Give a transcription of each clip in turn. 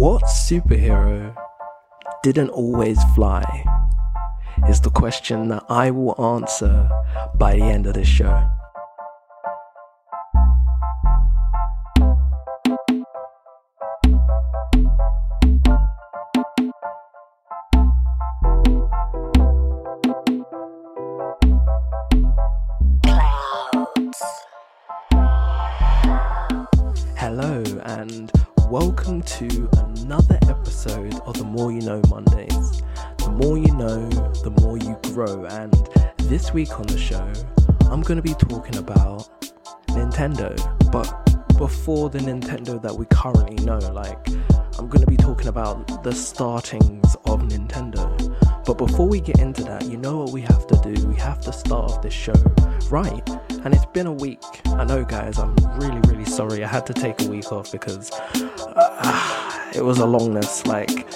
What superhero didn't always fly? Is the question that I will answer by the end of this show. Had to take a week off because uh, it was a longness. Like,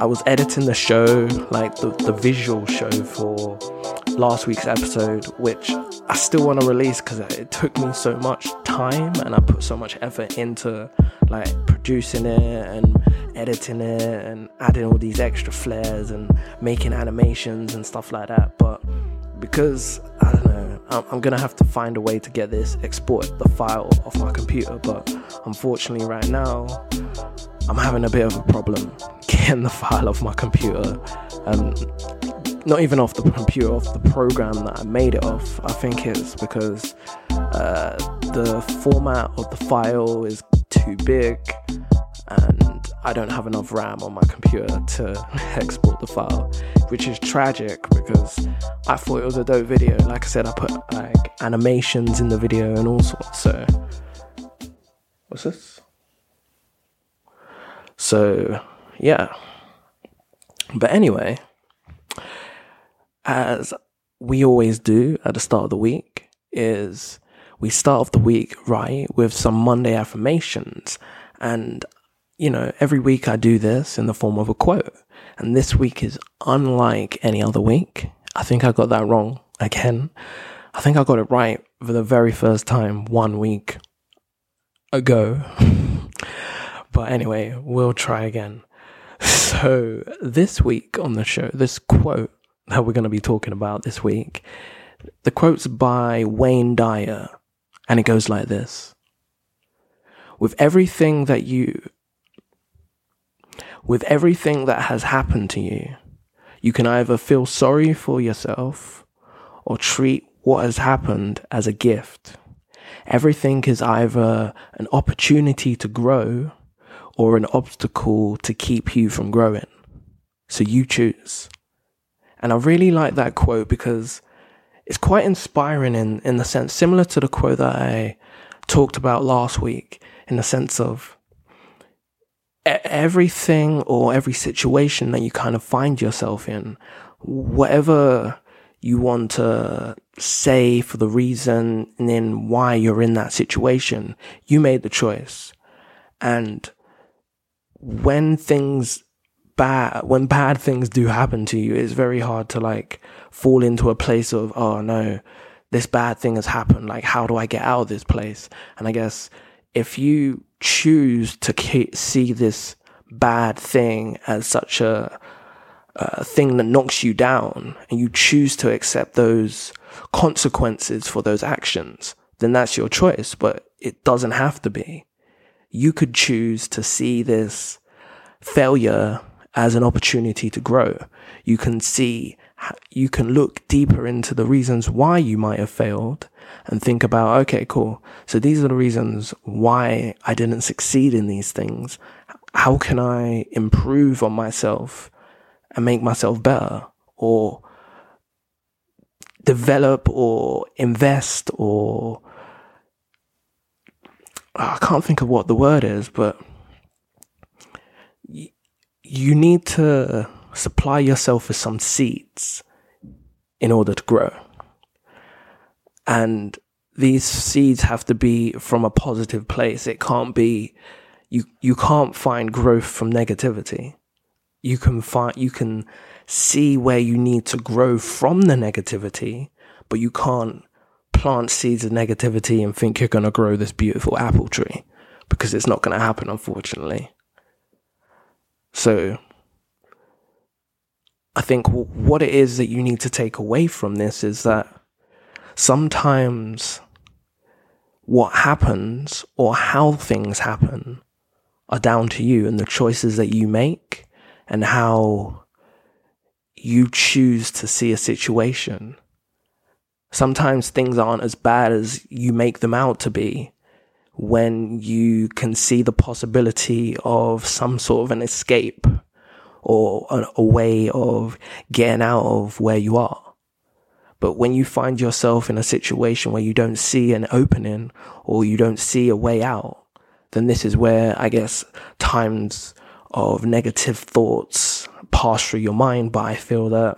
I was editing the show, like the, the visual show for last week's episode, which I still want to release because it took me so much time and I put so much effort into like producing it and editing it and adding all these extra flares and making animations and stuff like that. But because I'm, I'm gonna have to find a way to get this export the file off my computer. But unfortunately, right now, I'm having a bit of a problem getting the file off my computer. Um, not even off the computer, off the program that I made it off. I think it's because uh, the format of the file is too big and I don't have enough RAM on my computer to export the file, which is tragic because I thought it was a dope video. Like I said, I put like animations in the video and all sorts. So, what's this? So, yeah. But anyway, as we always do at the start of the week, is we start off the week right with some Monday affirmations. And, you know, every week I do this in the form of a quote. And this week is unlike any other week. I think I got that wrong again. I think I got it right for the very first time one week ago. but anyway, we'll try again. So, this week on the show, this quote that we're going to be talking about this week, the quote's by Wayne Dyer, and it goes like this With everything that you, with everything that has happened to you, you can either feel sorry for yourself or treat what has happened as a gift. Everything is either an opportunity to grow or an obstacle to keep you from growing. So you choose. And I really like that quote because it's quite inspiring in, in the sense similar to the quote that I talked about last week, in the sense of everything or every situation that you kind of find yourself in, whatever you want to say for the reason and then why you're in that situation, you made the choice. And when things bad, when bad things do happen to you, it's very hard to like fall into a place of, oh no, this bad thing has happened. Like, how do I get out of this place? And I guess if you choose to see this bad thing as such a, a thing that knocks you down and you choose to accept those consequences for those actions, then that's your choice, but it doesn't have to be. You could choose to see this failure as an opportunity to grow. You can see, you can look deeper into the reasons why you might have failed and think about, okay, cool. So these are the reasons why I didn't succeed in these things. How can I improve on myself and make myself better or develop or invest or I can't think of what the word is, but you need to supply yourself with some seeds in order to grow. And these seeds have to be from a positive place. It can't be you you can't find growth from negativity. You can find you can see where you need to grow from the negativity, but you can't plant seeds of negativity and think you're going to grow this beautiful apple tree because it's not going to happen unfortunately. So I think what it is that you need to take away from this is that sometimes what happens or how things happen are down to you and the choices that you make and how you choose to see a situation. Sometimes things aren't as bad as you make them out to be when you can see the possibility of some sort of an escape or a, a way of getting out of where you are. But when you find yourself in a situation where you don't see an opening or you don't see a way out, then this is where I guess times of negative thoughts pass through your mind. But I feel that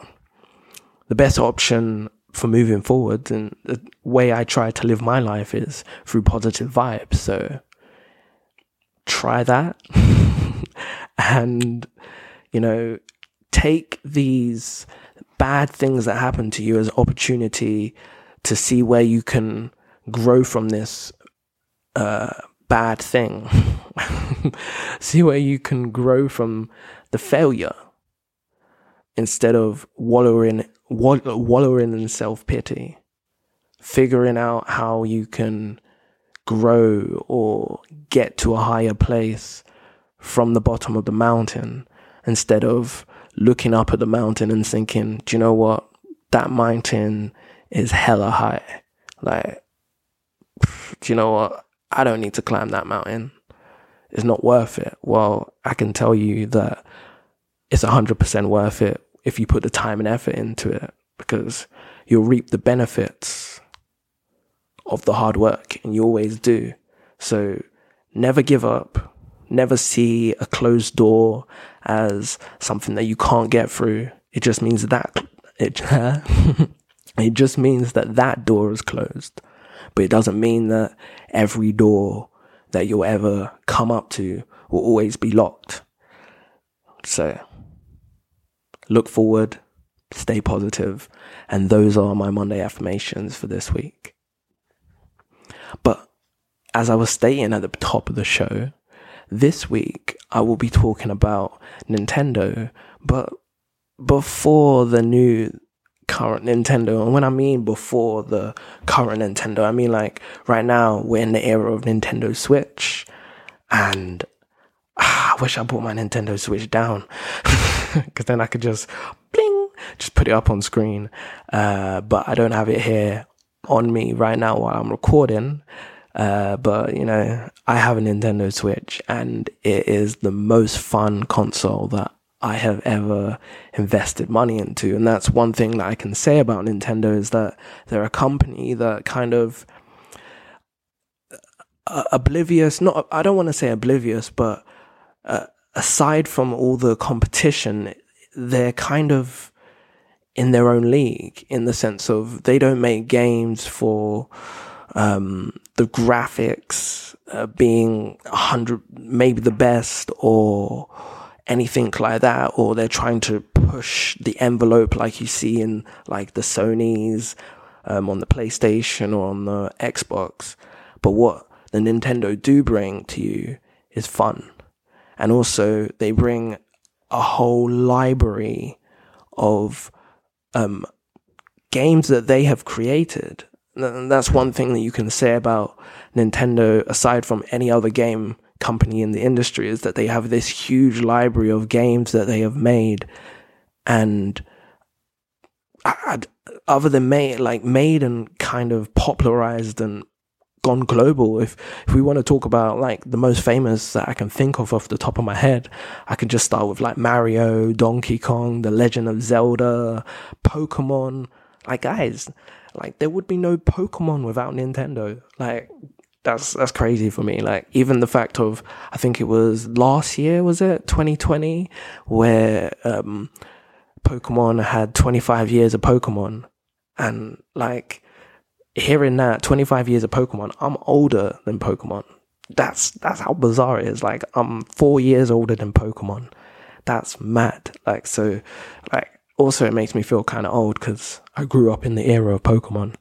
the best option for moving forward and the way I try to live my life is through positive vibes. So try that and you know, take these bad things that happen to you as opportunity to see where you can grow from this uh, bad thing. see where you can grow from the failure instead of wallowing wallowing in self pity. Figuring out how you can grow or get to a higher place from the bottom of the mountain instead of looking up at the mountain and thinking, do you know what? That mountain is hella high. Like, do you know what? I don't need to climb that mountain. It's not worth it. Well, I can tell you that it's 100% worth it if you put the time and effort into it because you'll reap the benefits of the hard work and you always do. So never give up. Never see a closed door as something that you can't get through. It just means that it, it just means that that door is closed. But it doesn't mean that every door that you'll ever come up to will always be locked. So look forward, stay positive, and those are my Monday affirmations for this week. But as I was stating at the top of the show, this week, I will be talking about Nintendo, but before the new current Nintendo. And when I mean before the current Nintendo, I mean like right now we're in the era of Nintendo Switch. And ah, I wish I brought my Nintendo Switch down because then I could just bling, just put it up on screen. Uh, but I don't have it here on me right now while I'm recording. Uh, but you know, I have a Nintendo Switch and it is the most fun console that I have ever invested money into. And that's one thing that I can say about Nintendo is that they're a company that kind of uh, oblivious, not, I don't want to say oblivious, but uh, aside from all the competition, they're kind of in their own league in the sense of they don't make games for, um, the graphics uh, being a hundred, maybe the best or anything like that, or they're trying to push the envelope like you see in like the Sony's um, on the PlayStation or on the Xbox. But what the Nintendo do bring to you is fun. And also they bring a whole library of um, games that they have created and that's one thing that you can say about Nintendo, aside from any other game company in the industry, is that they have this huge library of games that they have made. And other than made, like made and kind of popularized and gone global. If if we want to talk about like the most famous that I can think of off the top of my head, I can just start with like Mario, Donkey Kong, The Legend of Zelda, Pokemon. Like guys, like there would be no Pokemon without Nintendo. Like that's that's crazy for me. Like even the fact of I think it was last year, was it 2020, where um, Pokemon had 25 years of Pokemon, and like hearing that 25 years of Pokemon, I'm older than Pokemon. That's that's how bizarre it is. Like I'm four years older than Pokemon. That's mad. Like so, like also it makes me feel kind of old because I grew up in the era of Pokemon.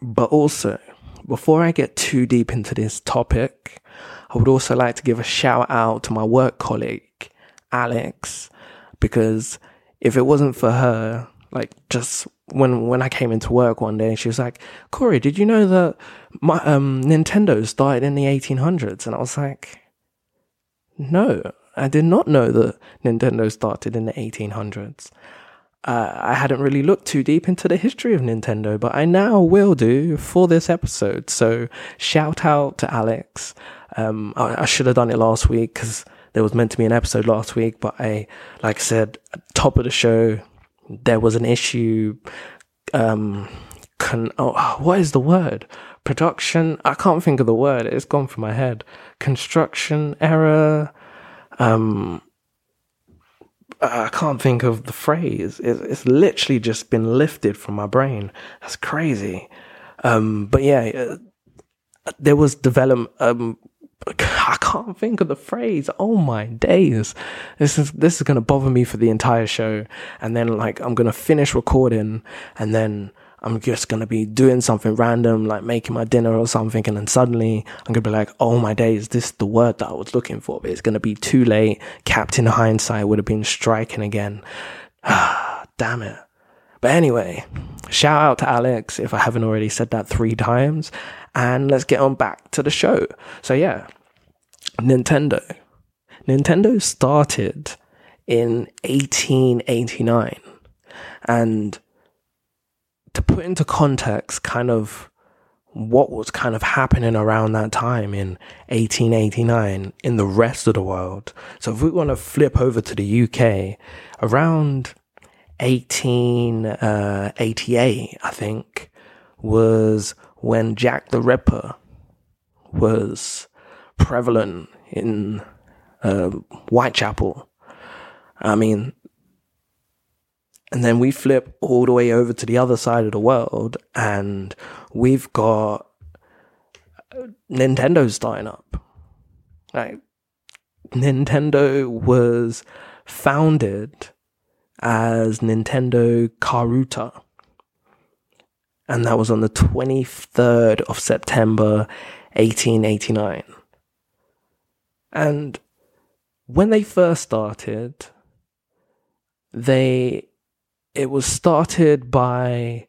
But also, before I get too deep into this topic, I would also like to give a shout out to my work colleague Alex because if it wasn't for her, like just when when I came into work one day, and she was like, "Kory, did you know that my um, Nintendo started in the 1800s?" And I was like, "No, I did not know that Nintendo started in the 1800s." Uh, I hadn't really looked too deep into the history of Nintendo, but I now will do for this episode. So shout out to Alex. Um, I, I should have done it last week because there was meant to be an episode last week, but I, like I said, top of the show, there was an issue. Um, oh, what is the word? Production. I can't think of the word. It's gone from my head. Construction error. Um, I can't think of the phrase. It's, it's literally just been lifted from my brain. That's crazy. Um, but yeah, uh, there was development. Um, I can't think of the phrase. Oh my days. This is, this is to bother me for the entire show. And then like, I'm to finish recording and then I'm just to be doing something random, like making my dinner or something. And then suddenly I'm to be like, oh my days, this is the word that I was looking for, but it's to be too late. Captain Hindsight would have been striking again. Damn it. But anyway, shout out to Alex if I haven't already said that three times. And let's get on back to the show. So yeah, Nintendo. Nintendo started in 1889. And put into context kind of what was kind of happening around that time in 1889 in the rest of the world. So if we want to flip over to the UK, around 1888, uh, I think, was when Jack the Ripper was prevalent in uh, Whitechapel. I mean, and then we flip all the way over to the other side of the world, and we've got uh, Nintendo's dying up. Like, Nintendo was founded as Nintendo Karuta and that was on the 23rd of September 1889. And when they first started, they it was started by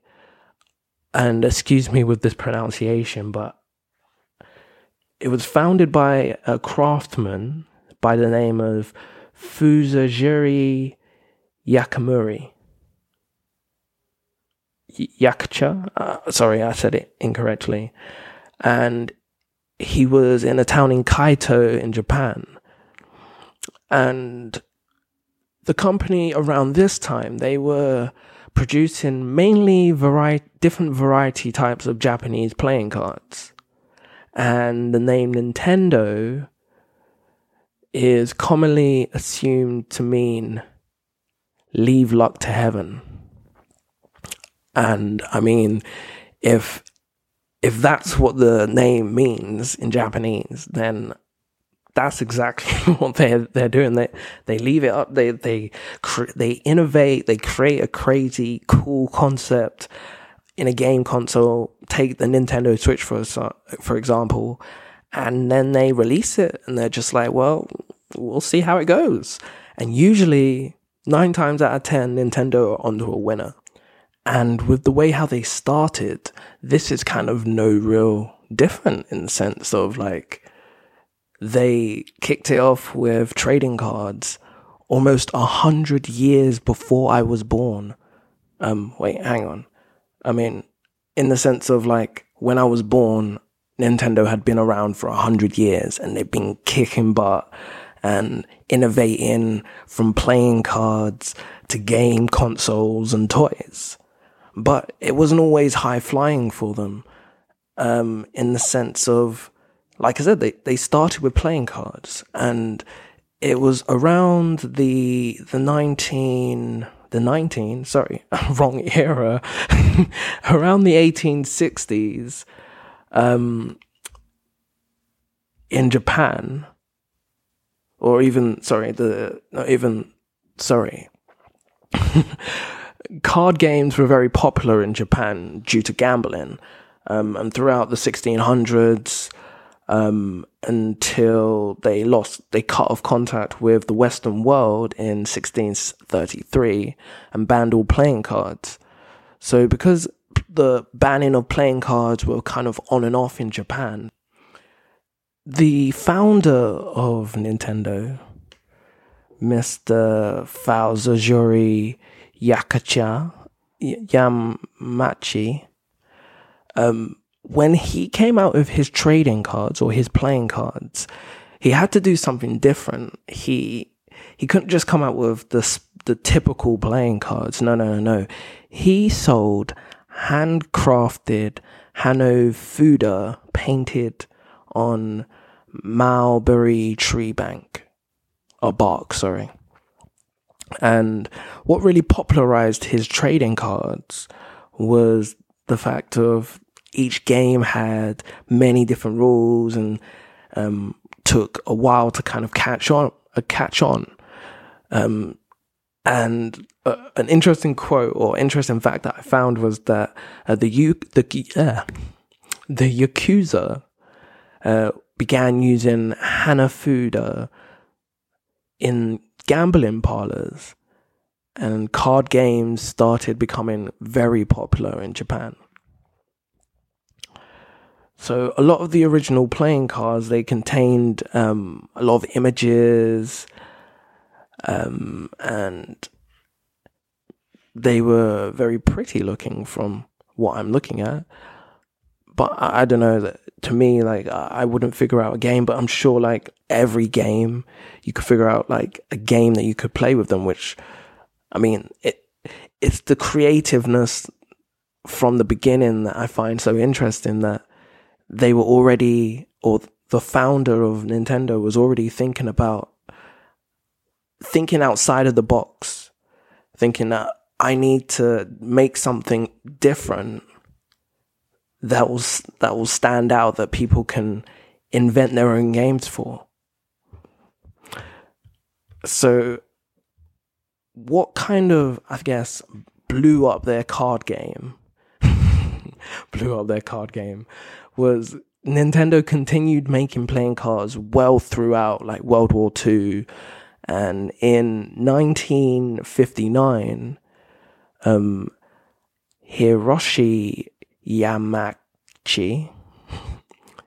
and excuse me with this pronunciation, but it was founded by a craftsman by the name of Fusajiri Yakamuri. Yakucha. Uh, sorry, I said it incorrectly. And he was in a town in Kyoto in Japan. And the company around this time, they were producing mainly variety, different variety types of Japanese playing cards. And the name Nintendo is commonly assumed to mean leave luck to heaven. And I mean, if if that's what the name means in Japanese, then that's exactly what they're they're doing. They they leave it up. They they they innovate. They create a crazy cool concept in a game console. Take the Nintendo Switch for for example, and then they release it, and they're just like, well, we'll see how it goes. And usually, nine times out of ten, Nintendo are onto a winner. And with the way how they started, this is kind of no real different in the sense of like they kicked it off with trading cards almost a hundred years before I was born. Um, wait, hang on. I mean, in the sense of like when I was born, Nintendo had been around for a hundred years and they've been kicking butt and innovating from playing cards to game consoles and toys but it wasn't always high flying for them. Um, in the sense of, like I said, they, they started with playing cards and it was around the, the 19, the 19, sorry, wrong era, around the 1860s, um, in Japan, or even, sorry, the, not even, sorry, card games were very popular in Japan due to gambling. Um, and throughout the 1600s, um, until they lost, they cut off contact with the Western world in 1633 and banned all playing cards. So because the banning of playing cards were kind of on and off in Japan, the founder of Nintendo, Mr. Fusajiri Yakacha, Yamachi, um, when he came out with his trading cards or his playing cards, he had to do something different. He he couldn't just come out with the the typical playing cards. No, no, no, no. He sold handcrafted Hanafuda painted on mulberry tree bank or bark, sorry. And what really popularized his trading cards was the fact of each game had many different rules and um, took a while to kind of catch on. Uh, catch on. Um, and uh, an interesting quote or interesting fact that I found was that uh, the U- the uh, the yakuza uh, began using hanafuda in gambling parlors, and card games started becoming very popular in Japan. So a lot of the original playing cards they contained um, a lot of images, um, and they were very pretty looking from what I'm looking at. But I, I don't know that to me, like I wouldn't figure out a game, but I'm sure like every game you could figure out like a game that you could play with them. Which, I mean, it it's the creativeness from the beginning that I find so interesting that they were already, or the founder of Nintendo was already thinking about thinking outside of the box, thinking that I need to make something different that will that will stand out that people can invent their own games for. So, what kind of I guess blew up their card game? blew up their card game was Nintendo continued making playing cards well throughout like World War II. And in 1959, um, Hiroshi Yamachi,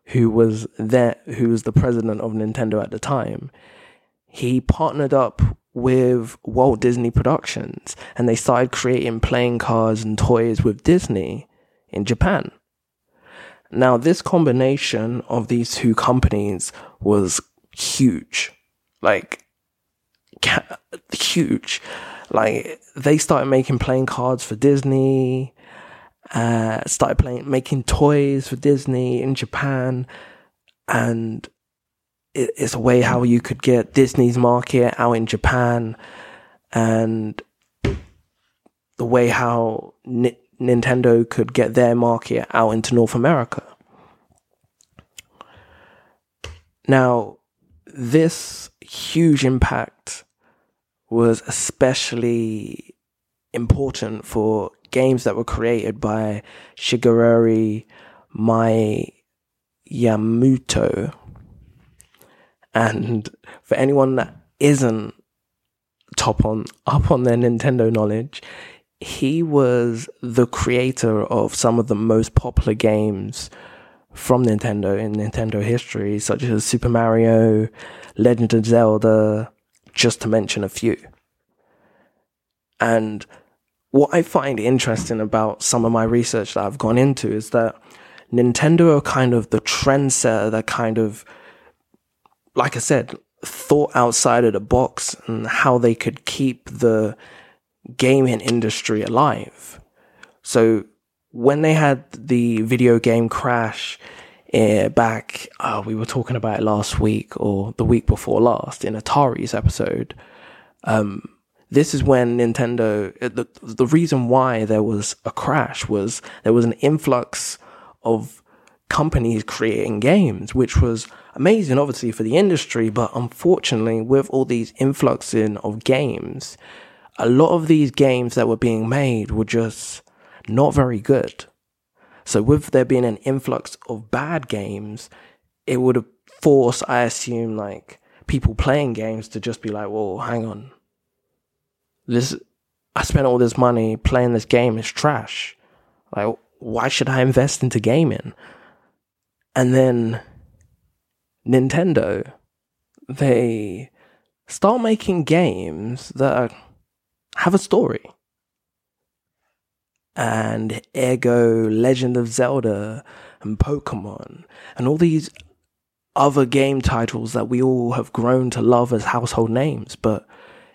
who was there, who was the president of Nintendo at the time, he partnered up with Walt Disney Productions and they started creating playing cards and toys with Disney in Japan. Now, this combination of these two companies was huge. Like, huge. Like, they started making playing cards for Disney, uh, started playing, making toys for Disney in Japan, and it, it's a way how you could get Disney's market out in Japan, and the way how Nintendo could get their market out into North America. Now, this huge impact was especially important for games that were created by Shigeru Miyamoto. And for anyone that isn't top on up on their Nintendo knowledge, he was the creator of some of the most popular games from Nintendo in Nintendo history, such as Super Mario, Legend of Zelda, just to mention a few. And what I find interesting about some of my research that I've gone into is that Nintendo are kind of the trendsetter that kind of, like I said, thought outside of the box and how they could keep the gaming industry alive. So when they had the video game crash uh, back, uh, we were talking about it last week or the week before last in Atari's episode. Um, this is when Nintendo, uh, the, the reason why there was a crash was there was an influx of companies creating games, which was amazing, obviously, for the industry. But unfortunately, with all these influxing of games, a lot of these games that were being made were just not very good. So with there being an influx of bad games, it would have forced, I assume, like people playing games to just be like, "Whoa, hang on, this I spent all this money playing this game. It's trash. Like, why should I invest into gaming?" And then Nintendo, they start making games that are, have a story. And ergo, Legend of Zelda and Pokemon and all these other game titles that we all have grown to love as household names. But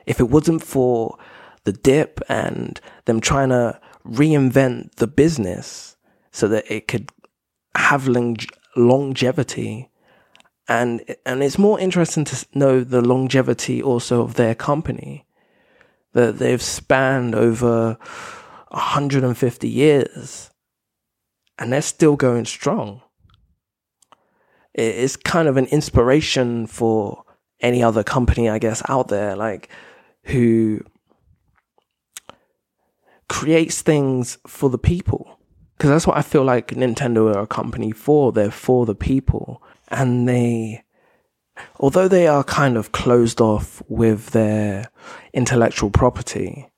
if it wasn't for the dip and them trying to reinvent the business so that it could have long- longevity and and it's more interesting to know the longevity also of their company that they've spanned over 150 years and they're still going strong. It's kind of an inspiration for any other company i guess out there like who creates things for the people. Because that's what i feel like nintendo are a company for. They're for the people and they although they are kind of closed off with their intellectual property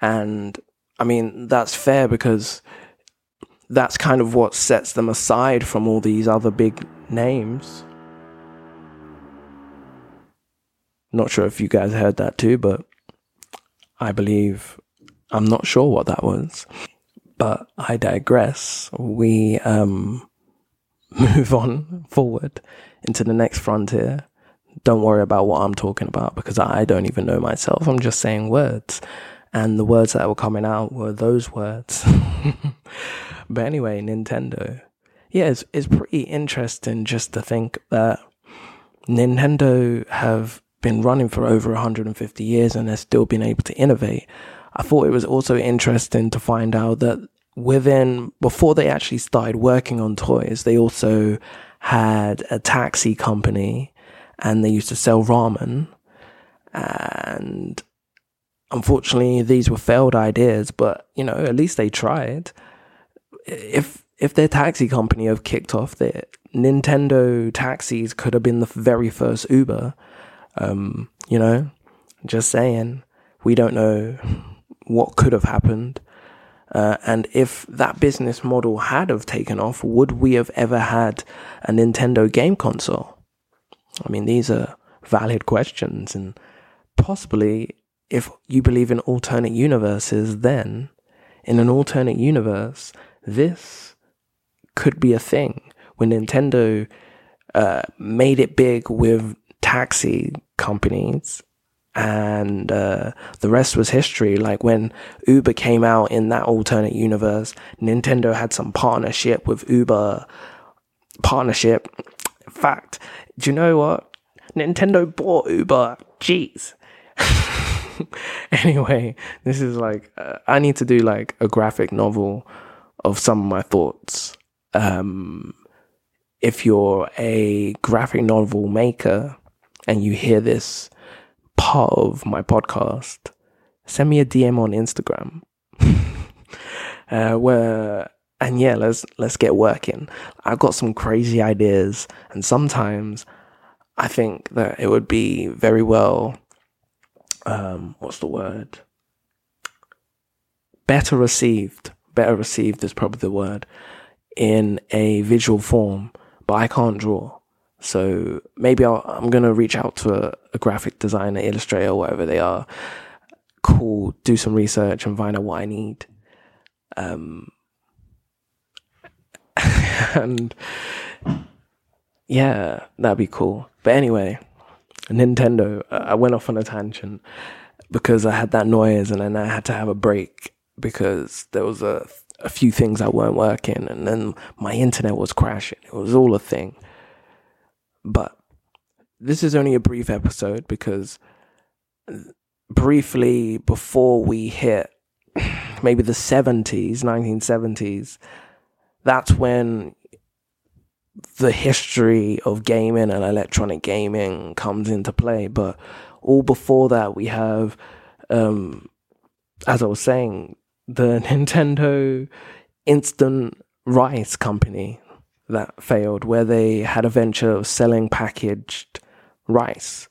and i mean that's fair because that's kind of what sets them aside from all these other big names. Not sure if you guys heard that too but i believe i'm not sure what that was but i digress. We um move on forward into the next frontier. Don't worry about what I'm talking about because I don't even know myself. I'm just saying words. And the words that were coming out were those words. but anyway, Nintendo. Yeah, it's, it's pretty interesting just to think that Nintendo have been running for over 150 years and they're still been able to innovate. I thought it was also interesting to find out that within before they actually started working on toys, they also had a taxi company and they used to sell ramen. And unfortunately, these were failed ideas, but you know, at least they tried. If if their taxi company have kicked off, their Nintendo taxis could have been the very first Uber. Um, you know, just saying, we don't know what could have happened. Uh, and if that business model had have taken off, would we have ever had a Nintendo game console? I mean, these are valid questions, and possibly if you believe in alternate universes, then in an alternate universe, this could be a thing. When Nintendo uh, made it big with taxi companies and uh, the rest was history. Like when Uber came out in that alternate universe, Nintendo had some partnership with Uber. Partnership. In fact, do you know what? Nintendo bought Uber. Jeez. anyway, this is like uh, I need to do like a graphic novel of some of my thoughts. Um, if you're a graphic novel maker and you hear this part of my podcast, send me a DM on Instagram. uh, where and yeah, let's let's get working. I've got some crazy ideas, and sometimes I think that it would be very well. Um, what's the word? Better received. Better received is probably the word in a visual form, but I can't draw. So maybe i am going to reach out to a, a, graphic designer, illustrator, whatever they are. Cool. Do some research and find out what I need. Um, and yeah, that'd be cool. But anyway, Nintendo, I went off on a tangent because I had that noise and then I had to have a break because there was a, a few things that weren't working and then my internet was crashing. It was all a thing. But this is only a brief episode because briefly before we hit maybe the 70s, 1970s, that's when the history of gaming and electronic gaming comes into play. But all before that, we have, um, as I was saying, the Nintendo Instant Rice Company that failed, where they had a venture of selling packaged rice.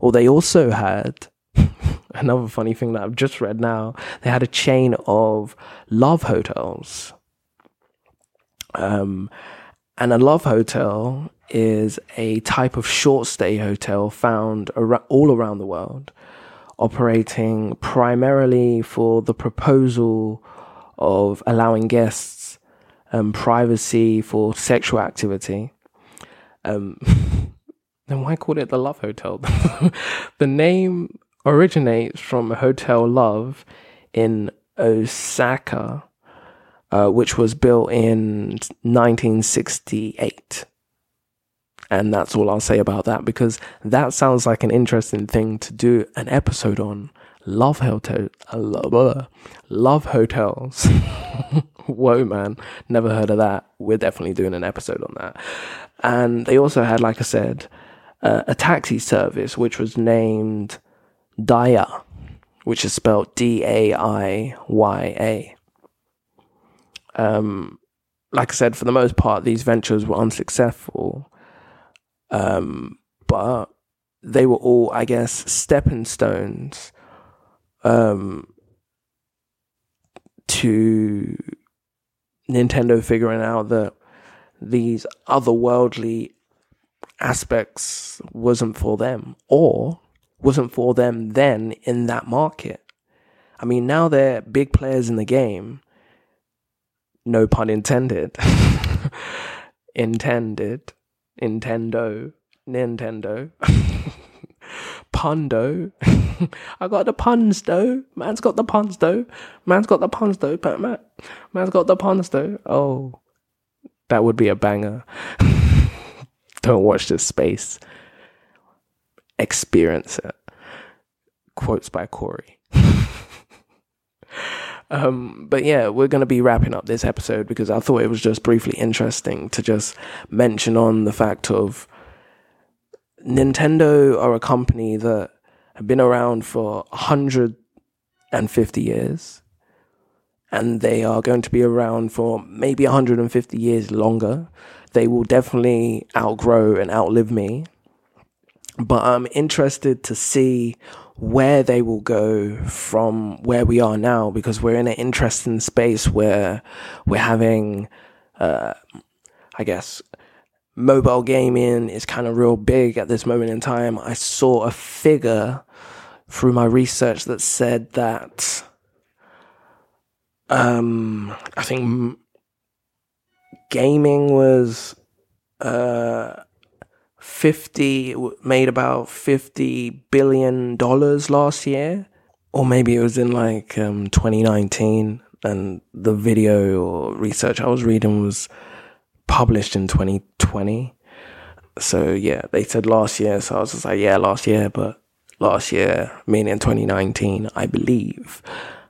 Or they also had another funny thing that I've just read now. They had a chain of love hotels. Um, and a love hotel is a type of short stay hotel found ar- all around the world, operating primarily for the proposal of allowing guests um, privacy for sexual activity. Um, then why call it the Love Hotel? the name originates from Hotel Love in Osaka, uh, which was built in 1968. And that's all I'll say about that because that sounds like an interesting thing to do an episode on. Love hotel, love, love hotels. Whoa, man, never heard of that. We're definitely doing an episode on that. And they also had, like I said, uh, a taxi service which was named Daiya, which is spelled D A I Y A. Um, like I said, for the most part, these ventures were unsuccessful. Um, but they were all, I guess, stepping stones um, to Nintendo figuring out that these otherworldly aspects wasn't for them or wasn't for them then in that market. I mean, now they're big players in the game. No pun intended. intended. Nintendo. Nintendo. Pundo. I got the puns though. Man's got the puns though. Man's got the puns though. But man, man's got the puns though. Oh, that would be a banger. Don't watch this space. Experience it. Quotes by Kory. Um, but yeah, we're going to be wrapping up this episode because I thought it was just briefly interesting to just mention on the fact of Nintendo are a company that have been around for 150 years and they are going to be around for maybe 150 years longer. They will definitely outgrow and outlive me. But I'm interested to see where they will go from where we are now because we're in an interesting space where we're having, uh, I guess, mobile gaming is kind of real big at this moment in time. I saw a figure through my research that said that, um, I think gaming was, uh, 50 made about 50 billion dollars last year or maybe it was in like um, 2019 and the video or research i was reading was published in 2020 so yeah they said last year so i was just like yeah last year but last year meaning 2019 i believe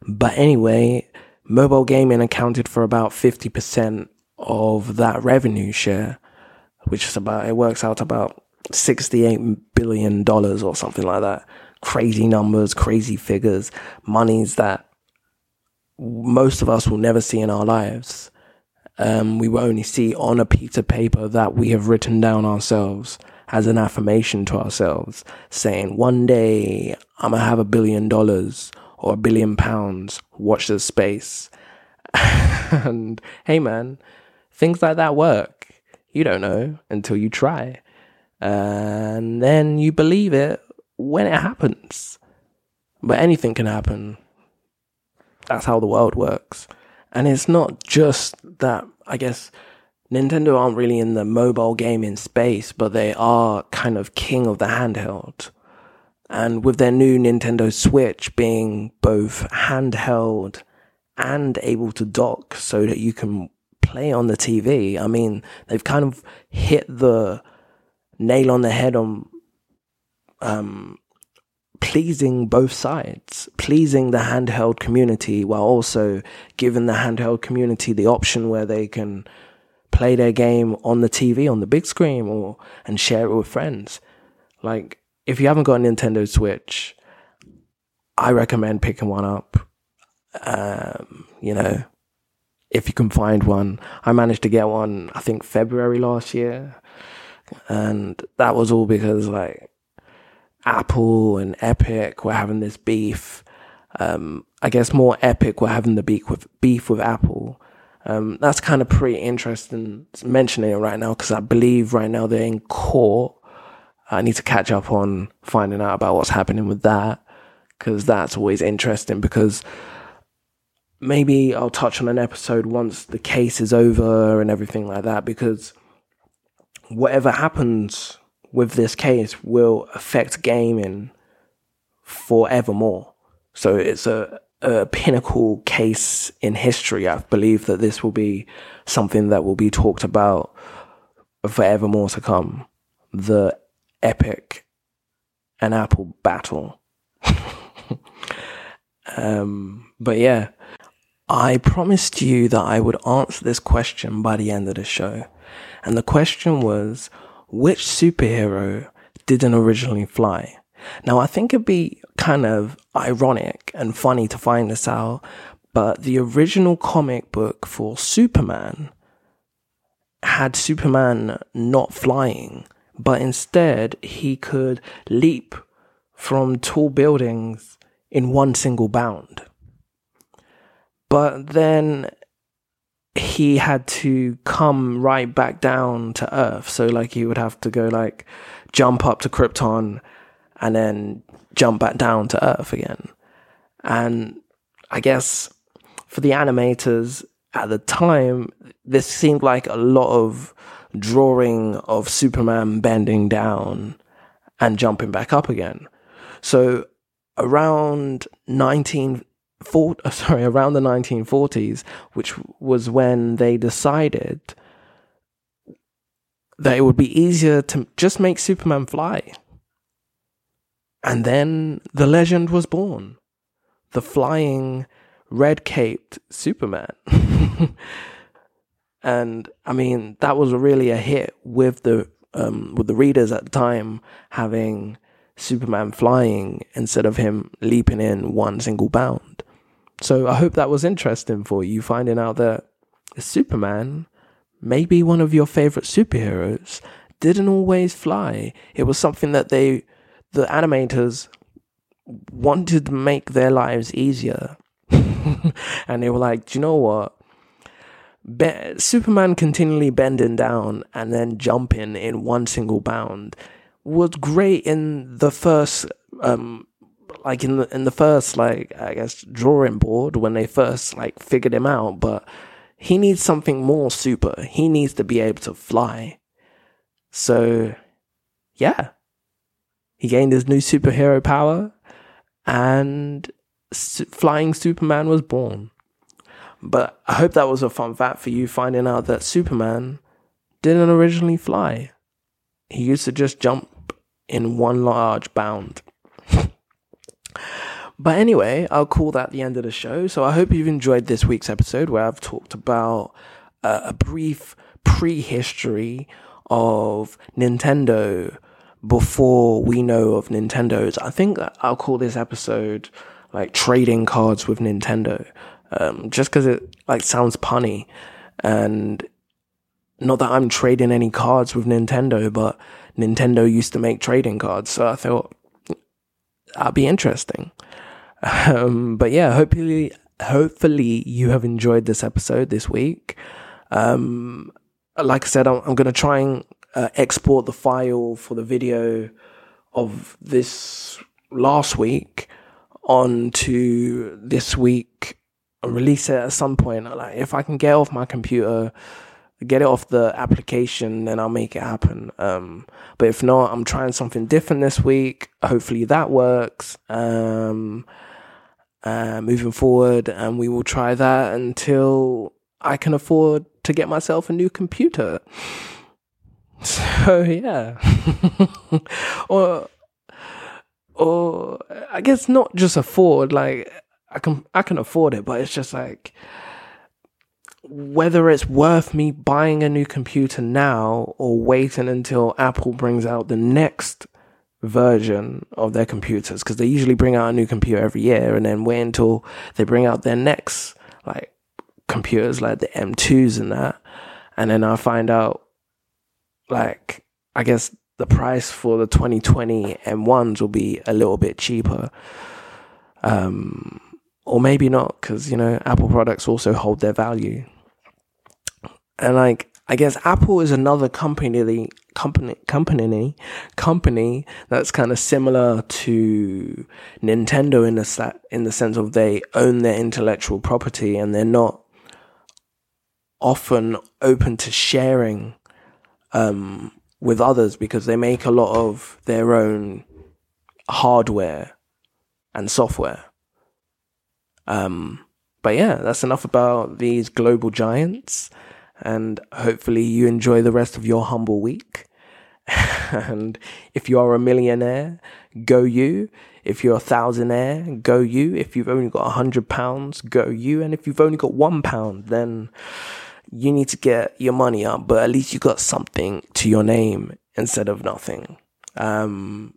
but anyway mobile gaming accounted for about 50% of that revenue share which is about, it works out about $68 billion or something like that. Crazy numbers, crazy figures, monies that most of us will never see in our lives. Um, we will only see on a piece of paper that we have written down ourselves as an affirmation to ourselves, saying, One day I'm gonna have a billion dollars or a billion pounds. Watch this space. and hey, man, things like that work. You don't know until you try. And then you believe it when it happens. But anything can happen. That's how the world works. And it's not just that, I guess, Nintendo aren't really in the mobile gaming space, but they are kind of king of the handheld. And with their new Nintendo Switch being both handheld and able to dock so that you can play on the TV. I mean, they've kind of hit the nail on the head on um, pleasing both sides, pleasing the handheld community while also giving the handheld community the option where they can play their game on the TV on the big screen or and share it with friends. Like if you haven't got a Nintendo Switch, I recommend picking one up. Um, you know, if you can find one. I managed to get one, I think February last year. And that was all because like Apple and Epic were having this beef. Um, I guess more Epic were having the beef with beef with Apple. Um, that's kind of pretty interesting mentioning it right now because I believe right now they're in court. I need to catch up on finding out about what's happening with that because that's always interesting because maybe I'll touch on an episode once the case is over and everything like that because whatever happens with this case will affect gaming forevermore. So it's a, a pinnacle case in history. I believe that this will be something that will be talked about forevermore to come. The epic and Apple battle. um, but yeah, I promised you that I would answer this question by the end of the show. And the question was, which superhero didn't originally fly? Now, I think it'd be kind of ironic and funny to find this out, but the original comic book for Superman had Superman not flying, but instead he could leap from tall buildings in one single bound. But then he had to come right back down to Earth. So like he would have to go like jump up to Krypton and then jump back down to Earth again. And I guess for the animators at the time, this seemed like a lot of drawing of Superman bending down and jumping back up again. So around 19 for, sorry, around the 1940s, which was when they decided that it would be easier to just make Superman fly. And then the legend was born the flying, red caped Superman. and I mean, that was really a hit with the um, with the readers at the time having Superman flying instead of him leaping in one single bound. So I hope that was interesting for you, finding out that Superman, maybe one of your favorite superheroes, didn't always fly. It was something that they, the animators, wanted to make their lives easier. and they were like, do you know what? Be- Superman continually bending down and then jumping in one single bound was great in the first um, like in the in the first like I guess drawing board when they first like figured him out, but he needs something more super. He needs to be able to fly. So, yeah, he gained his new superhero power, and su- flying Superman was born. But I hope that was a fun fact for you, finding out that Superman didn't originally fly. He used to just jump in one large bound. But anyway, I'll call that the end of the show. So I hope you've enjoyed this week's episode where I've talked about uh, a brief prehistory of Nintendo before we know of Nintendo's. I think I'll call this episode like trading cards with Nintendo, um, just because it like sounds punny, and not that I'm trading any cards with Nintendo, but Nintendo used to make trading cards, so I thought that'd be interesting. Um, but yeah, hopefully, hopefully you have enjoyed this episode this week. Um, like I said, I'm, I'm going to try and uh, export the file for the video of this last week onto this week and release it at some point. Like if I can get off my computer, get it off the application, then I'll make it happen. Um, but if not, I'm trying something different this week. Hopefully that works. Um, uh, moving forward, and we will try that until I can afford to get myself a new computer. So yeah, or or I guess not just afford. Like I can I can afford it, but it's just like whether it's worth me buying a new computer now or waiting until Apple brings out the next version of their computers because they usually bring out a new computer every year and then wait until they bring out their next like computers like the M2s and that. And then I find out, like, I guess the price for the 2020 M1s will be a little bit cheaper. Um, or maybe not, because, you know, Apple products also hold their value. And like, I guess Apple is another company, company, company, company that's kind of similar to Nintendo in the in the sense of they own their intellectual property and they're not often open to sharing um, with others because they make a lot of their own hardware and software. Um, but yeah, that's enough about these global giants. And hopefully, you enjoy the rest of your humble week. and if you are a millionaire, go you. If you're a thousandaire, go you. If you've only got a hundred pounds, go you. And if you've only got one pound, then you need to get your money up, but at least you got something to your name instead of nothing. Um,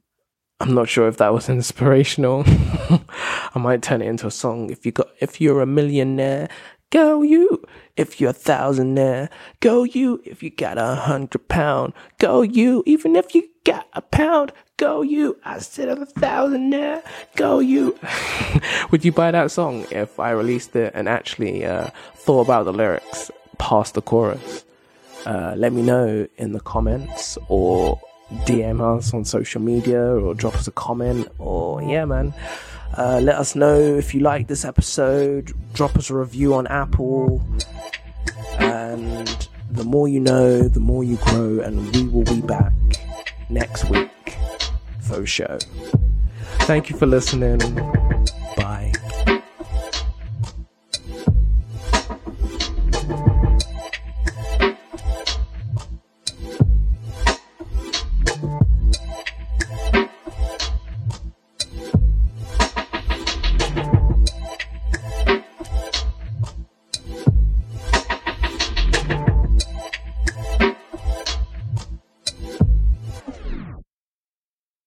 I'm not sure if that was inspirational. I might turn it into a song. If you got, if you're a millionaire, go you. If you're a thousandaire, go you. If you got a hundred pound, go you. Even if you got a pound, go you. I said a thousandaire, go you. Would you buy that song if I released it and actually uh, thought about the lyrics? past the chorus. Uh, let me know in the comments or DM us on social media or drop us a comment or yeah, man. Uh, let us know if you like this episode. Drop us a review on Apple. And the more you know, the more you grow. And we will be back next week for show. Thank you for listening.